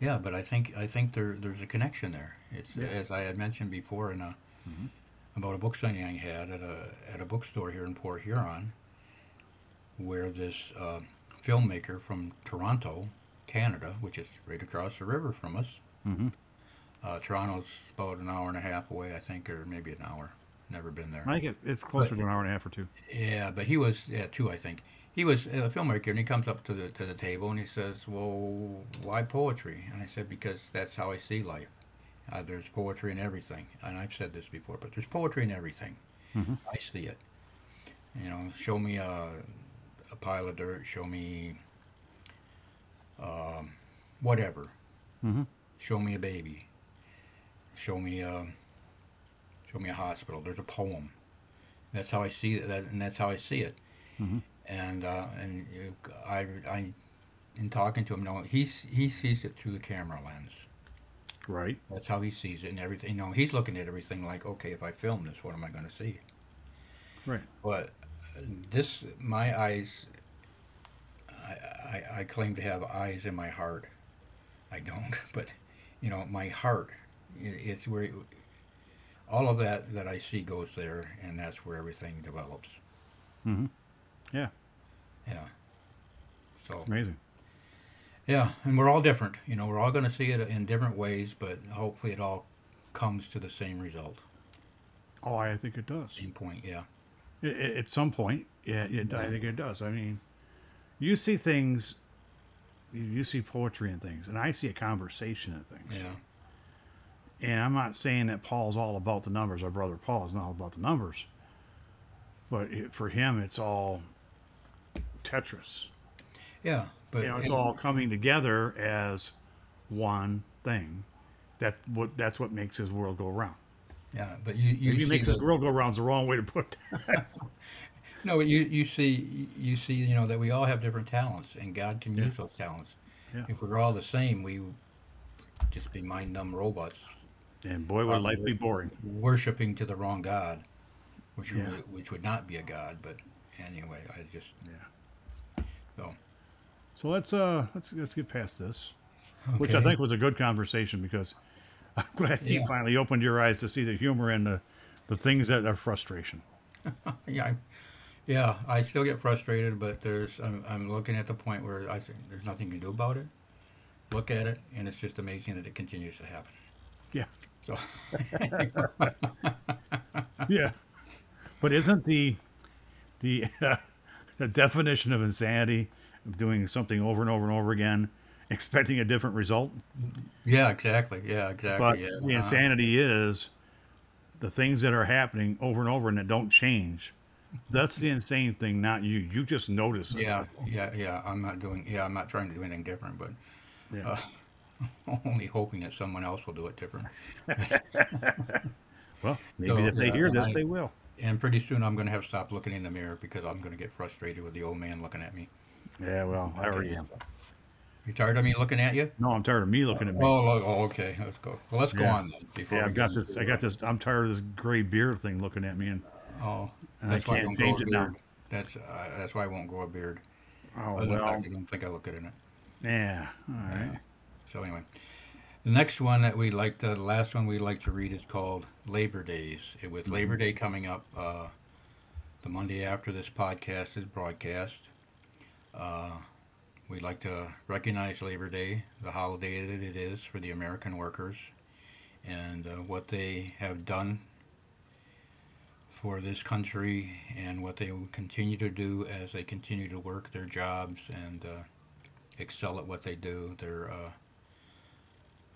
Yeah, but I think I think there there's a connection there. It's as I had mentioned before in a about a book signing I had at a at a bookstore here in Port Huron, where this uh, filmmaker from Toronto, Canada, which is right across the river from us. Mhm. Uh, Toronto's about an hour and a half away, I think, or maybe an hour. Never been there. I think it's closer to an hour and a half or two. Yeah, but he was yeah two I think. He was a filmmaker, and he comes up to the to the table and he says, "Well, why poetry?" And I said, "Because that's how I see life. Uh, there's poetry in everything." And I've said this before, but there's poetry in everything. Mhm. I see it. You know, show me a, a pile of dirt. Show me um, whatever. Mhm. Show me a baby. Show me a show me a hospital. There's a poem. That's how I see it, that, and that's how I see it. Mhm. And uh, and I, I, in talking to him, no, he he sees it through the camera lens. Right. That's how he sees it, and everything. You know, he's looking at everything like, okay, if I film this, what am I going to see? Right. But this, my eyes, I, I, I claim to have eyes in my heart. I don't, but you know, my heart, it's where all of that that I see goes there, and that's where everything develops. Mm-hmm. Yeah. Yeah. So Amazing. yeah, and we're all different. You know, we're all going to see it in different ways, but hopefully, it all comes to the same result. Oh, I think it does. Same point, yeah. At some point, yeah, it, I think it does. I mean, you see things, you, see poetry and things, and I see a conversation in things. Yeah. And I'm not saying that Paul's all about the numbers. Our brother Paul is not all about the numbers. But it, for him, it's all Tetris. Yeah. But You know, it's and- all coming together as one thing. That what that's what makes his world go round. Yeah, but you you see makes the- world go round's the wrong way to put that. No, but you you see you see you know that we all have different talents, and God can use those talents. Yeah. If we're all the same, we just be mind numb robots And boy, would life be boring. worshiping to the wrong God, which Yeah. would, which would not be a God. But anyway, I just Yeah. so So let's uh let's let's get past this, which I think was a good conversation because I'm glad you finally opened your eyes to see the humor and the the things that are frustration. yeah. I, yeah, I still get frustrated, but there's I'm, I'm looking at the point where I think there's nothing you can do about it. Look at it, and it's just amazing that it continues to happen. Yeah, So yeah. But isn't the the the definition of insanity of doing something over and over and over again, expecting a different result? yeah, exactly. Yeah, exactly. But yeah. the uh-huh. insanity is the things that are happening over and over and that don't change. That's the insane thing, not you. You just notice it. Yeah, yeah, yeah. I'm not doing. Yeah, I'm not trying to do anything different, but Yeah. uh, only hoping that someone else will do it different. well, maybe So, if they yeah, hear this, I- they will. And pretty soon, I'm going to have to stop looking in the mirror because I'm going to get frustrated with the old man looking at me. Yeah, well, I already am. You tired of me looking at you? No, I'm tired of me looking at me. Oh, oh okay. Let's go. Well, let's go Yeah. on then. Before yeah, I've got this. I got this. I'm tired of this gray beard thing looking at me, and Oh, and I that's why I can't don't grow a change it now. That's uh, that's why I won't grow a beard. oh Other well. fact I don't think I look good in it. Yeah. All right. So anyway, the next one that we like to, the last one we like to read is called Labor Days. It- With Labor Day coming up, uh, the Monday after this podcast is broadcast, uh, we'd like to recognize Labor Day, the holiday that it is for the American workers, and uh, what they have done for this country and what they will continue to do as they continue to work their jobs and uh, excel at what they do. They're uh,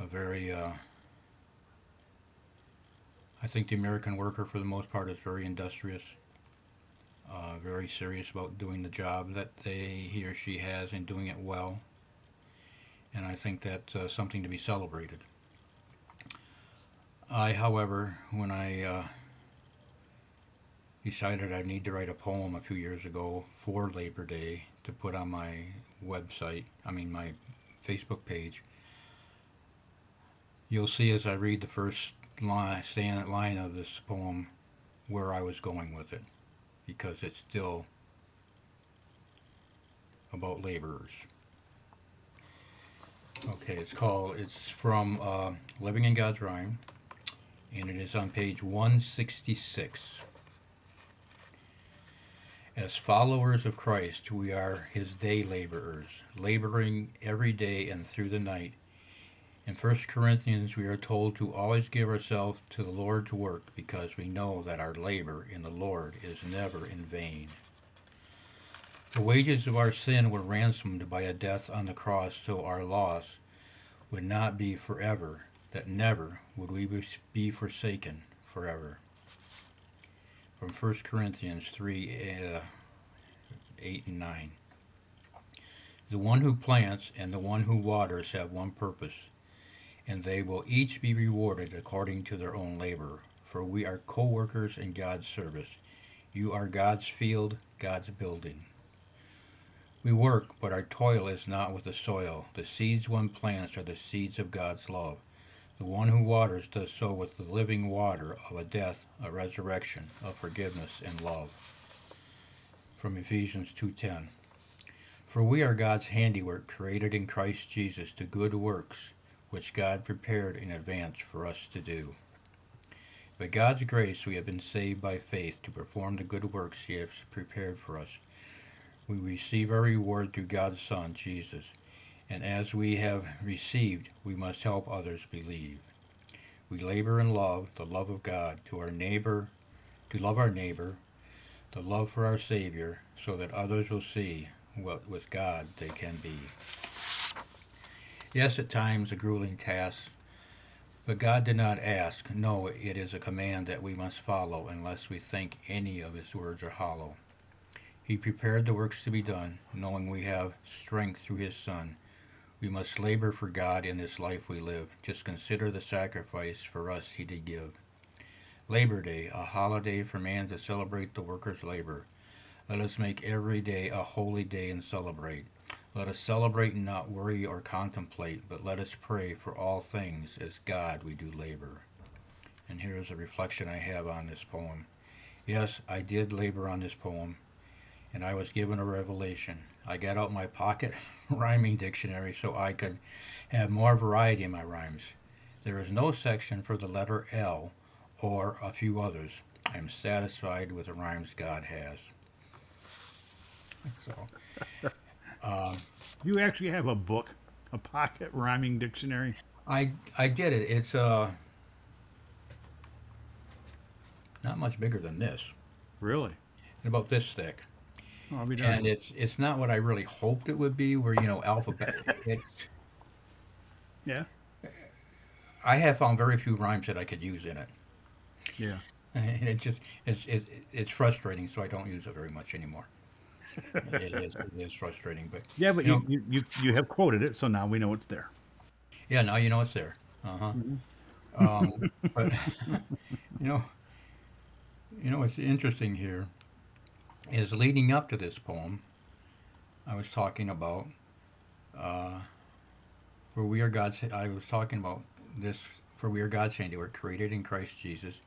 a very, uh, I think the American worker for the most part is very industrious, uh, very serious about doing the job that they he or she has and doing it well. And I think that's uh, something to be celebrated. I, however, when I uh, decided I need to write a poem a few years ago for Labor Day to put on my website, I mean my Facebook page, you'll see as I read the first line, line of this poem where I was going with it, because it's still about laborers. Okay, it's called, it's from uh, Living in God's Rhyme, and it is on page 166. As followers of Christ, we are his day laborers, laboring every day and through the night. In 1 Corinthians, we are told to always give ourselves to the Lord's work because we know that our labor in the Lord is never in vain. The wages of our sin were ransomed by a death on the cross, so our loss would not be forever, that never would we be forsaken forever from 1 Corinthians 3 uh, 8 and 9. The one who plants and the one who waters have one purpose, and they will each be rewarded according to their own labor. For we are co workers in God's service. You are God's field, God's building. We work, but our toil is not with the soil. The seeds one plants are the seeds of God's love. The one who waters does so with the living water of a death, a resurrection, of forgiveness and love. From Ephesians 2:10. For we are God's handiwork, created in Christ Jesus to good works, which God prepared in advance for us to do. By God's grace we have been saved by faith to perform the good works he has prepared for us. We receive our reward through God's Son, Jesus and as we have received, we must help others believe. We labor in love, the love of God, to our neighbor, to love our neighbor, the love for our Savior, so that others will see what with God they can be. Yes, at times a grueling task, but God did not ask. No, it is a command that we must follow unless we think any of His words are hollow. He prepared the works to be done, knowing we have strength through His Son. We must labor for God in this life we live. Just consider the sacrifice for us He did give. Labor Day, a holiday for man to celebrate the worker's labor. Let us make every day a holy day and celebrate. Let us celebrate and not worry or contemplate, but let us pray for all things as God we do labor. And here is a reflection I have on this poem. Yes, I did labor on this poem, and I was given a revelation. I got out my pocket rhyming dictionary so I could have more variety in my rhymes. There is no section for the letter L or a few others. I am satisfied with the rhymes God has. So, You actually have a book, a pocket rhyming dictionary. I I did it. It's uh not much bigger than this, Really? and about this thick. Oh, I'll be darned. And it's it's not what I really hoped it would be. Where you know alphabet. It, Yeah. I have found very few rhymes that I could use in it, Yeah. and it just it's it, it's frustrating. So I don't use it very much anymore. It, is, it is frustrating, but Yeah, but You you, know- you, you, you have quoted it, so now we know it's there. Yeah, now you know it's there. Uh huh. Um, but you know, you know what's interesting here is leading up to this poem. I was talking about uh, for we are God's. I was talking about this for we are God's handiwork, created in Christ Jesus,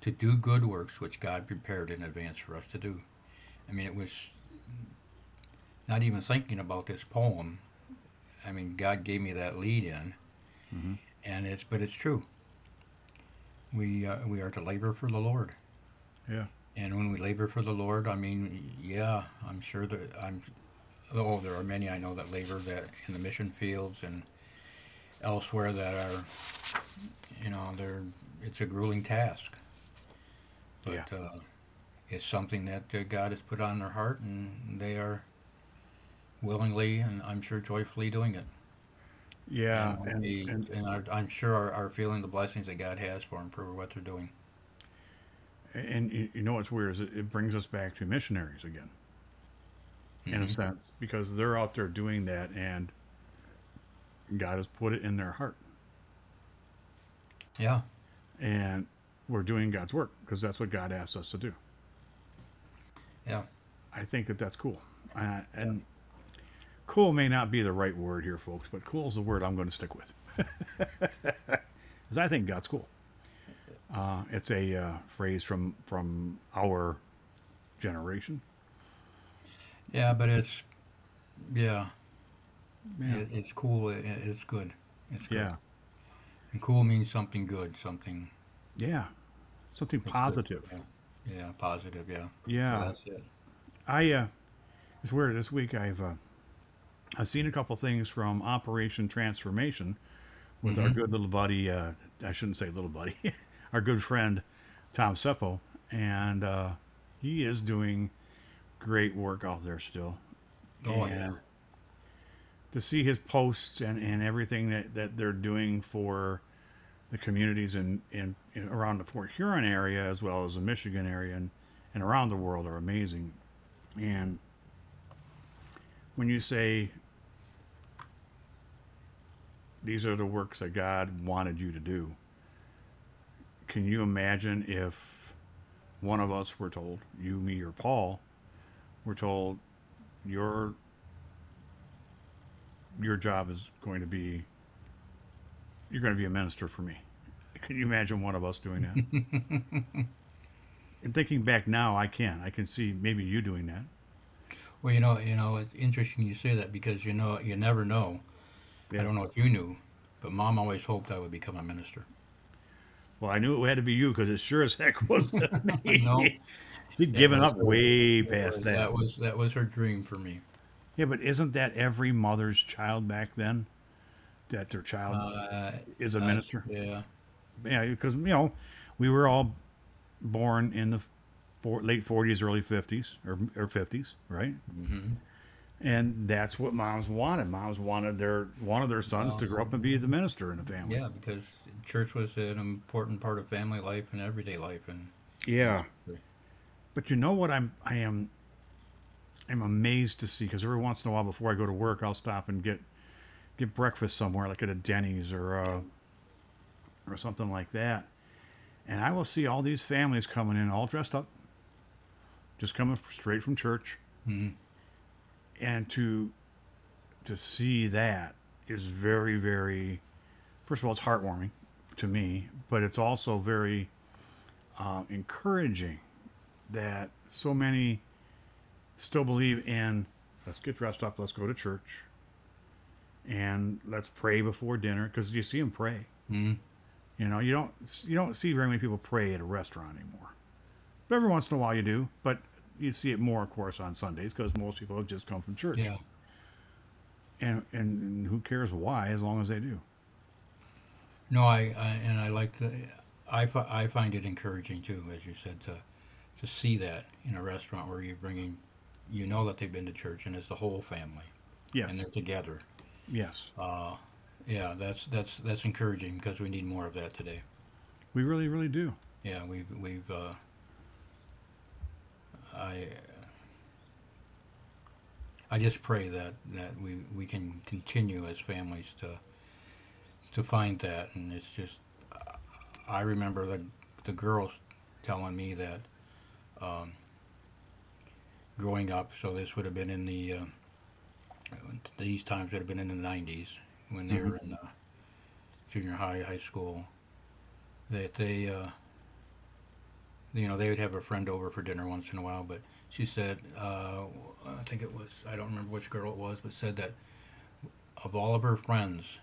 to do good works which God prepared in advance for us to do. I mean, it was not even thinking about this poem. I mean, God gave me that lead in, Mhm. and it's but it's true. We uh, we are to labor for the Lord, Yeah. and when we labor for the Lord, I mean, yeah, I'm sure that I'm. Oh, there are many I know that labor that in the mission fields and elsewhere that are, you know, they're it's a grueling task. But Yeah. uh, it's something that uh, God has put on their heart, and they are willingly and I'm sure joyfully doing it. Yeah. and, And, and, and I'm sure are, are feeling the blessings that God has for them for what they're doing. and you know what's weird is it, it brings us back to missionaries again, in a Mhm. sense, because they're out there doing that, and God has put it in their heart, Yeah, and we're doing God's work because that's what God asks us to do. Yeah, I think that that's cool, uh, and cool may not be the right word here, folks, but cool is the word I'm going to stick with, because I think God's cool. Uh, it's a uh, phrase from from our generation. yeah. But it's yeah, Yeah, It, it's cool. It, it's good. It's good. yeah, And cool means something good, something yeah. Something that's good. positive. Yeah, yeah, positive. Yeah, Yeah, So that's it. I. Uh, it's weird. This week I've uh, I've seen a couple things from Operation Transformation with our Mhm. good little buddy. Uh, I shouldn't say little buddy. our good friend Tom Seppo, and uh, he is doing great work out there still. Oh, And yeah. To see his posts and, and everything that, that they're doing for the communities in, in, in around the Port Huron area as well as the Michigan area and, and around the world are amazing. And when you say these are the works that God wanted you to do, can you imagine if one of us were told, you, me, or Paul, were told your your job is going to be you're going to be a minister for me. Can you imagine one of us doing that? and thinking back now, I can. I can see maybe you doing that. Well, you know, you know, it's interesting you say that because you know, you never know. Yeah. I don't know if you knew, but Mom always hoped I would become a minister. Well, I knew it had to be you because it sure as heck wasn't me. No, She'd given up way past that. That was that was her dream for me. Yeah, but isn't that every mother's child back then? That their child Uh, is a uh, minister? yeah, Yeah, because you know, we were all born in the four, late forties, early fifties, or or fifties, right? Mm-hmm. And that's what moms wanted. Moms wanted their one of their sons to grow up and be the minister in the family. Yeah, because church was an important part of family life and everyday life, and Yeah. But you know what I'm I am I'm amazed to see because every once in a while before I go to work I'll stop and get get breakfast somewhere like at a Denny's or uh, or something like that. And I will see all these families coming in all dressed up just coming straight from church. Mhm. And to to see that is very very first of all it's heartwarming to me, but it's also very um, encouraging that so many still believe in let's get dressed up, let's go to church, and let's pray before dinner because you see them pray. Mhm. You know, you don't you don't see very many people pray at a restaurant anymore. But every once in a while you do, but you see it more, of course, on Sundays because most people have just come from church. yeah, And and who cares why, as long as they do. no, I, I and I like the, I, fi- I find it encouraging too, as you said, to to see that in a restaurant where you're bringing, you know that they've been to church and it's the whole family Yes. and they're together. Yes. Uh, yeah, that's that's that's encouraging because we need more of that today. We really, really do. Yeah, we've we've uh, I I just pray that that we we can continue as families to to find that, and it's just I remember the the girls telling me that um, growing up. So this would have been in the uh, these times would have been in the '90s when they were in uh, junior high, high school. That they uh, you know, they would have a friend over for dinner once in a while, but she said, uh, I think it was, I don't remember which girl it was, but said that of all of her friends,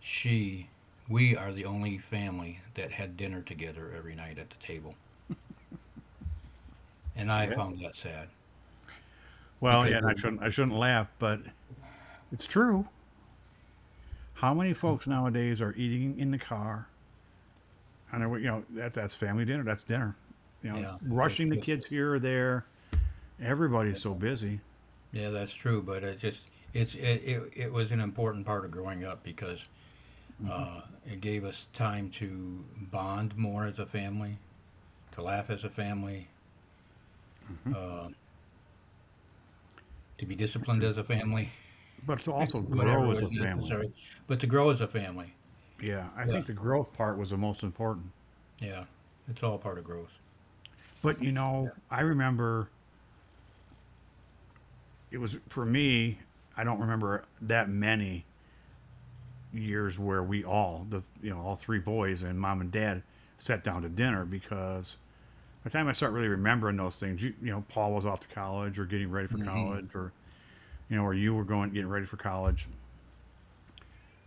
she, we are the only family that had dinner together every night at the table. and I Yeah. found that sad. Well, yeah, and I shouldn't I shouldn't laugh, but it's true. How many folks nowadays are eating in the car? And they're, you know that that's family dinner. That's dinner. You know, Yeah. rushing the kids here or there. Everybody's so busy. Yeah, that's true, but it just it's it, it, it was an important part of growing up because uh, it gave us time to bond more as a family, to laugh as a family, uh, to be disciplined as a family, But to also grow as a family. necessary, but to grow as a family. Yeah, I Yeah. think the growth part was the most important. Yeah, it's all part of growth. But you know, I remember it was for me, I don't remember that many years where we all, the you know, all three boys and mom and dad sat down to dinner because the time I start really remembering those things, you, you know, Paul was off to college or getting ready for Mhm. college or you know, or you were going getting ready for college.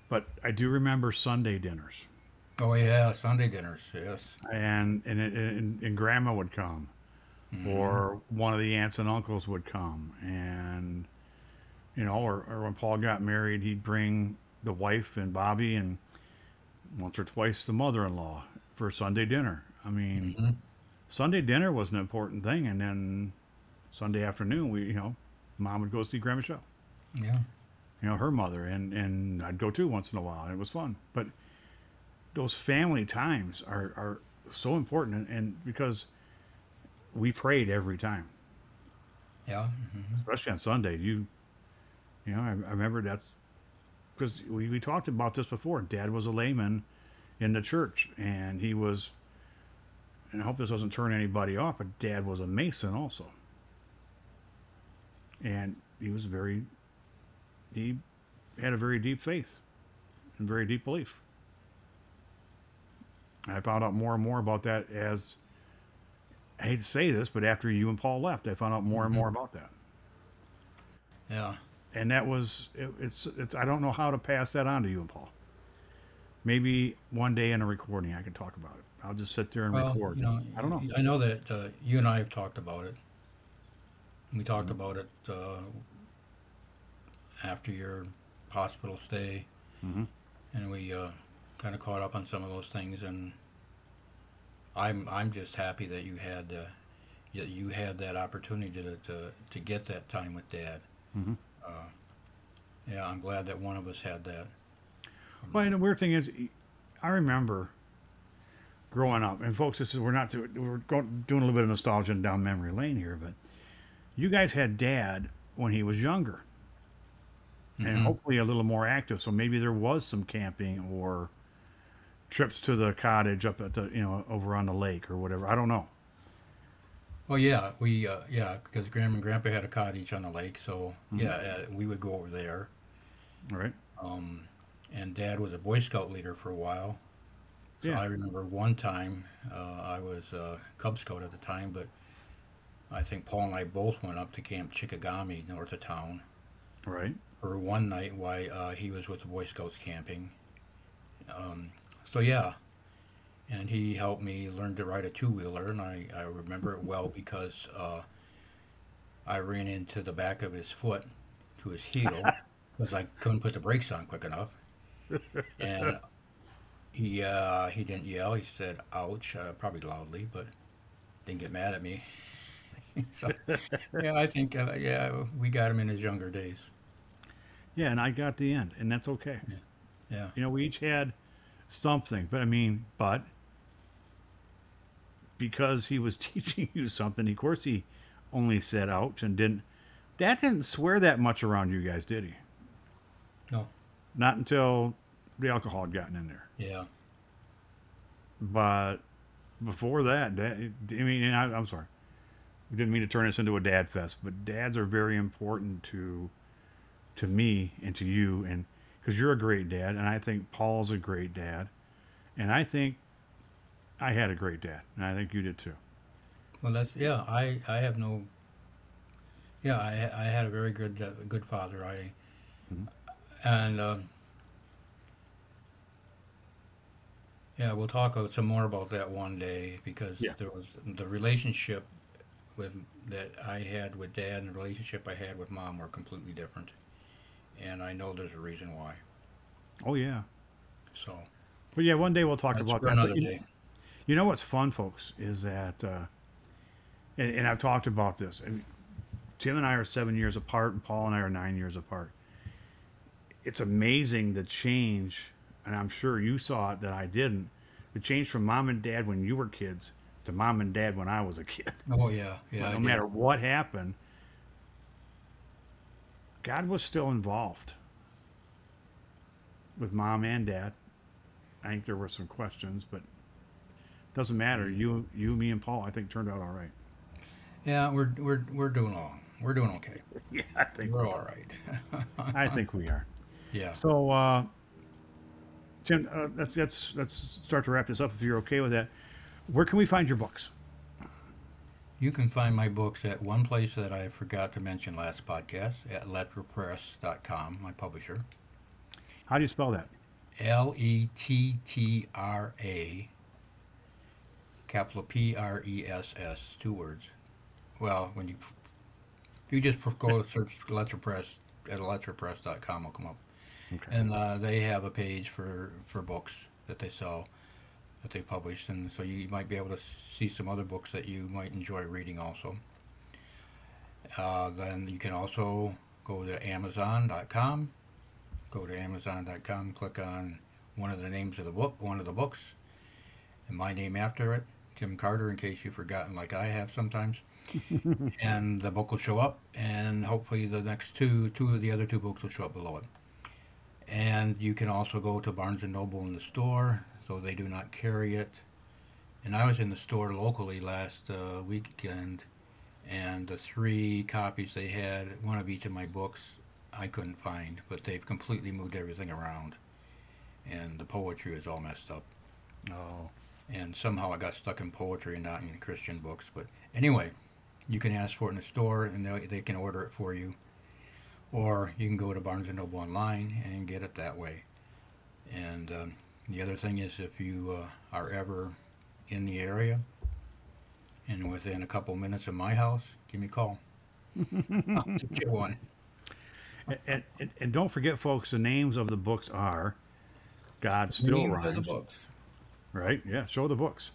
But I do remember Sunday dinners. Oh yeah, Sunday dinners. Yes. and and, and and grandma would come or one of the aunts and uncles would come and you know or, or when paul got married he'd bring the wife and bobby and once or twice the mother-in-law for sunday dinner i mean Mhm. Sunday dinner was an important thing and then sunday afternoon we you know mom would go see grandma show Yeah. you know her mother and and i'd go too once in a while and it was fun but those family times are are so important and, and because we prayed every time Yeah. hmm especially on sunday you you know i, I remember that's because we, we talked about this before dad was a layman in the church and he was and i hope this doesn't turn anybody off but dad was a mason also and he was very he had a very deep faith and very deep belief i found out more and more about that as i hate to say this but after you and paul left i found out more and mm-hmm. more about that Yeah. and that was it, it's it's I don't know how to pass that on to you and Paul. Maybe one day in a recording I could talk about it. I'll just sit there and Well, record. you know, I don't know. I know that uh, you and I have talked about it. We talked about it uh, after your hospital stay, Mhm. and we uh, kind of caught up on some of those things, and I'm I'm just happy that you had uh, you, you had that opportunity to, to to get that time with Dad. Mhm. Uh, yeah, I'm glad that one of us had that. Well, and the weird thing is, I remember growing up, and folks, this is we're not to, we're going, doing a little bit of nostalgia and down memory lane here, but you guys had dad when he was younger, and Mhm. hopefully a little more active. So maybe there was some camping or trips to the cottage up at the you know over on the lake or whatever. I don't know. Well, yeah, we uh, yeah, because Grandma and Grandpa had a cottage on the lake, so Mhm. yeah, uh, we would go over there. All right. Um, and Dad was a Boy Scout leader for a while. So Yeah. I remember one time uh, I was a Cub Scout at the time, but I think Paul and I both went up to Camp Chickagami north of town right. for one night while uh, he was with the Boy Scouts camping. Um, so yeah, and he helped me learn to ride a two wheeler, and I, I remember it well because uh, I ran into the back of his foot to his heel because I couldn't put the brakes on quick enough, and he uh, he didn't yell. He said "ouch," uh, probably loudly, but didn't get mad at me. so yeah, I think uh, yeah we got him in his younger days. Yeah, and I got the end, and that's okay. Yeah. yeah. You know, we each had something, but I mean, but because he was teaching you something, of course, he only said ouch and didn't. Dad didn't swear that much around you guys, did he? No. Not until the alcohol had gotten in there. Yeah. But before that, dad, I mean, I, I'm sorry, we didn't mean to turn this into a dad fest, but dads are very important to to me and to you, and because you're a great dad, and I think Paul's a great dad, and I think I had a great dad, and I think you did too. Well, that's yeah. I I have no. Yeah, I I had a very good uh, good father. I Mhm. and um yeah, we'll talk some more about that one day because Yeah. there was the relationship with that I had with dad and the relationship I had with mom were completely different, and I know there's a reason why. Oh yeah, So but yeah, one day we'll talk about that. another you- day. You know what's fun, folks, is that, uh, and, and I've talked about this. I mean, Tim and I are seven years apart, and Paul and I are nine years apart. It's amazing the change, and I'm sure you saw it that I didn't. The change from mom and dad when you were kids to mom and dad when I was a kid. Oh yeah, yeah. No matter what happened, God was still involved with mom and dad. I think there were some questions, but doesn't matter. You, you, me, and Paul, I think turned out all right. Yeah, we're we're we're doing all. We're doing okay. Yeah, I think We're all right. I think we are. yeah. So, uh, Tim, uh, let's let's let's start to wrap this up if you're okay with that. Where can we find your books? You can find my books at one place that I forgot to mention last podcast at lettrapress.com, my publisher. How do you spell that? L E T T R A, capital P R E S S, two words. Well, when you if you just go to search Lettrapress at lettrapress.com, will come up. Okay. And uh, they have a page for, for books that they sell, that they publish, and so you might be able to see some other books that you might enjoy reading also. Uh, then you can also go to Amazon.com. Go to Amazon.com, click on one of the names of the book, one of the books, and my name after it, Tim Carter, in case you've forgotten, like I have sometimes. and the book will show up, and hopefully the next two, two of the other two books will show up below it. And you can also go to Barnes and Noble in the store, though they do not carry it. And I was in the store locally last uh, weekend, and the three copies they had, one of each of my books, I couldn't find, but they've completely moved everything around, and the poetry is all messed up. Oh, And somehow I got stuck in poetry and not in Christian books. But anyway, you can ask for it in the store, and they, they can order it for you or you can go to Barnes and Noble online and get it that way. And um, the other thing is, if you uh, are ever in the area and within a couple minutes of my house, give me a call. I'll get one. and, and, and don't forget, folks, the names of the books are God still Names of the books. Right? Yeah, show the books.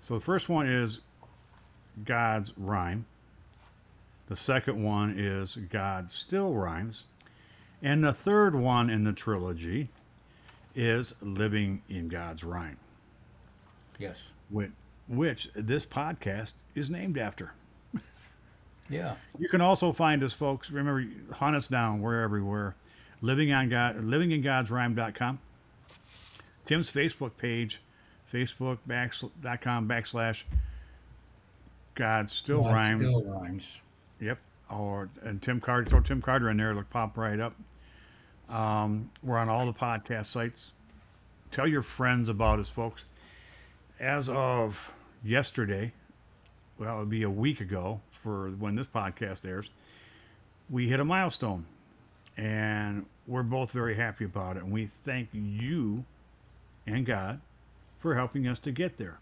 So the first one is God's rhyme. The second one is God still rhymes. And the third one in the trilogy is Living in God's Rhyme, Yes. which, which this podcast is named after. Yeah. You can also find us, folks. Remember, hunt us down. We're everywhere. Living on God, livingingodsrhyme.com. Tim's Facebook page, Facebook dot com backslash God still God rhymes. Still rhymes. Yep. Or and Tim Carter, throw Tim Carter in there. It'll pop right up. Um, we're on all the podcast sites. Tell your friends about us, folks. As of yesterday, well, it'll be a week ago for when this podcast airs. We hit a milestone, and we're both very happy about it. And we thank you and God for helping us to get there.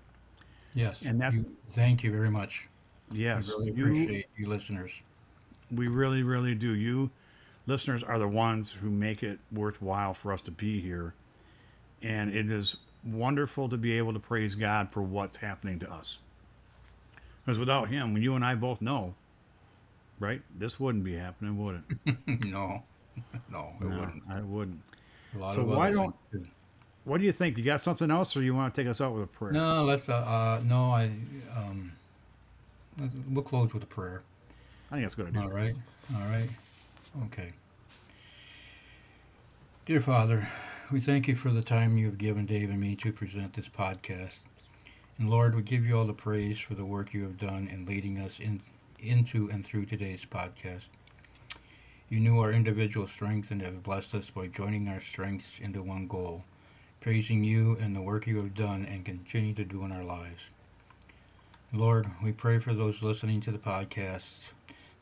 Yes. And that- you, thank you very much. Yes, I really you, appreciate you listeners. We really, really do. You listeners are the ones who make it worthwhile for us to be here. And it is wonderful to be able to praise God for what's happening to us. Because without Him, when you and I both know, right, this wouldn't be happening, would it? no. No, it No, wouldn't. I wouldn't. So why don't- things. What do you think? You got something else, or you want to take us out with a prayer? No, let's. Uh, uh, no, I. Um, we'll close with a prayer. I think that's going to idea. All right. All right. Okay. Dear Father, we thank you for the time you have given Dave and me to present this podcast. And Lord, we give you all the praise for the work you have done in leading us in, into and through today's podcast. You knew our individual strengths and have blessed us by joining our strengths into one goal, praising you and the work you have done and continue to do in our lives. Lord, we pray for those listening to the podcast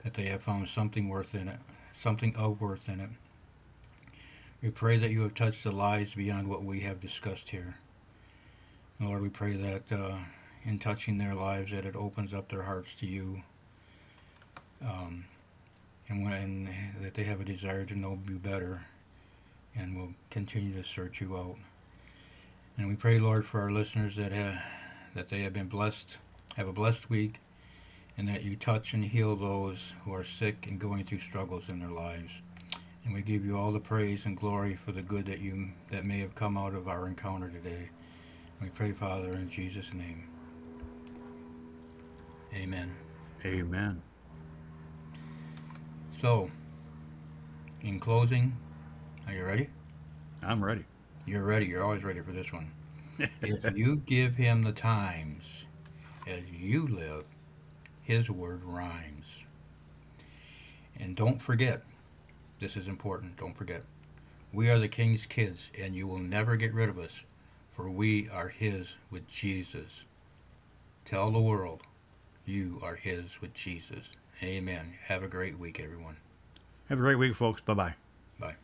that they have found something worth in it, something of worth in it. We pray that you have touched the lives beyond what we have discussed here. Lord, we pray that uh, in touching their lives, that it opens up their hearts to you, um, and when that they have a desire to know you better, and will continue to search you out. And we pray, Lord, for our listeners that ha- that they have been blessed, have a blessed week, and that you touch and heal those who are sick and going through struggles in their lives. And we give you all the praise and glory for the good that you that may have come out of our encounter today. We pray, Father, in Jesus' name. Amen. Amen. So, in closing, are you ready? I'm ready. You're ready. You're always ready for this one. if you give him the times as you live, his word rhymes. And don't forget, this is important, don't forget, we are the king's kids, and you will never get rid of us, for we are his with Jesus. Tell the world, you are his with Jesus. Amen. Have a great week, everyone. Have a great week, folks. Bye bye bye.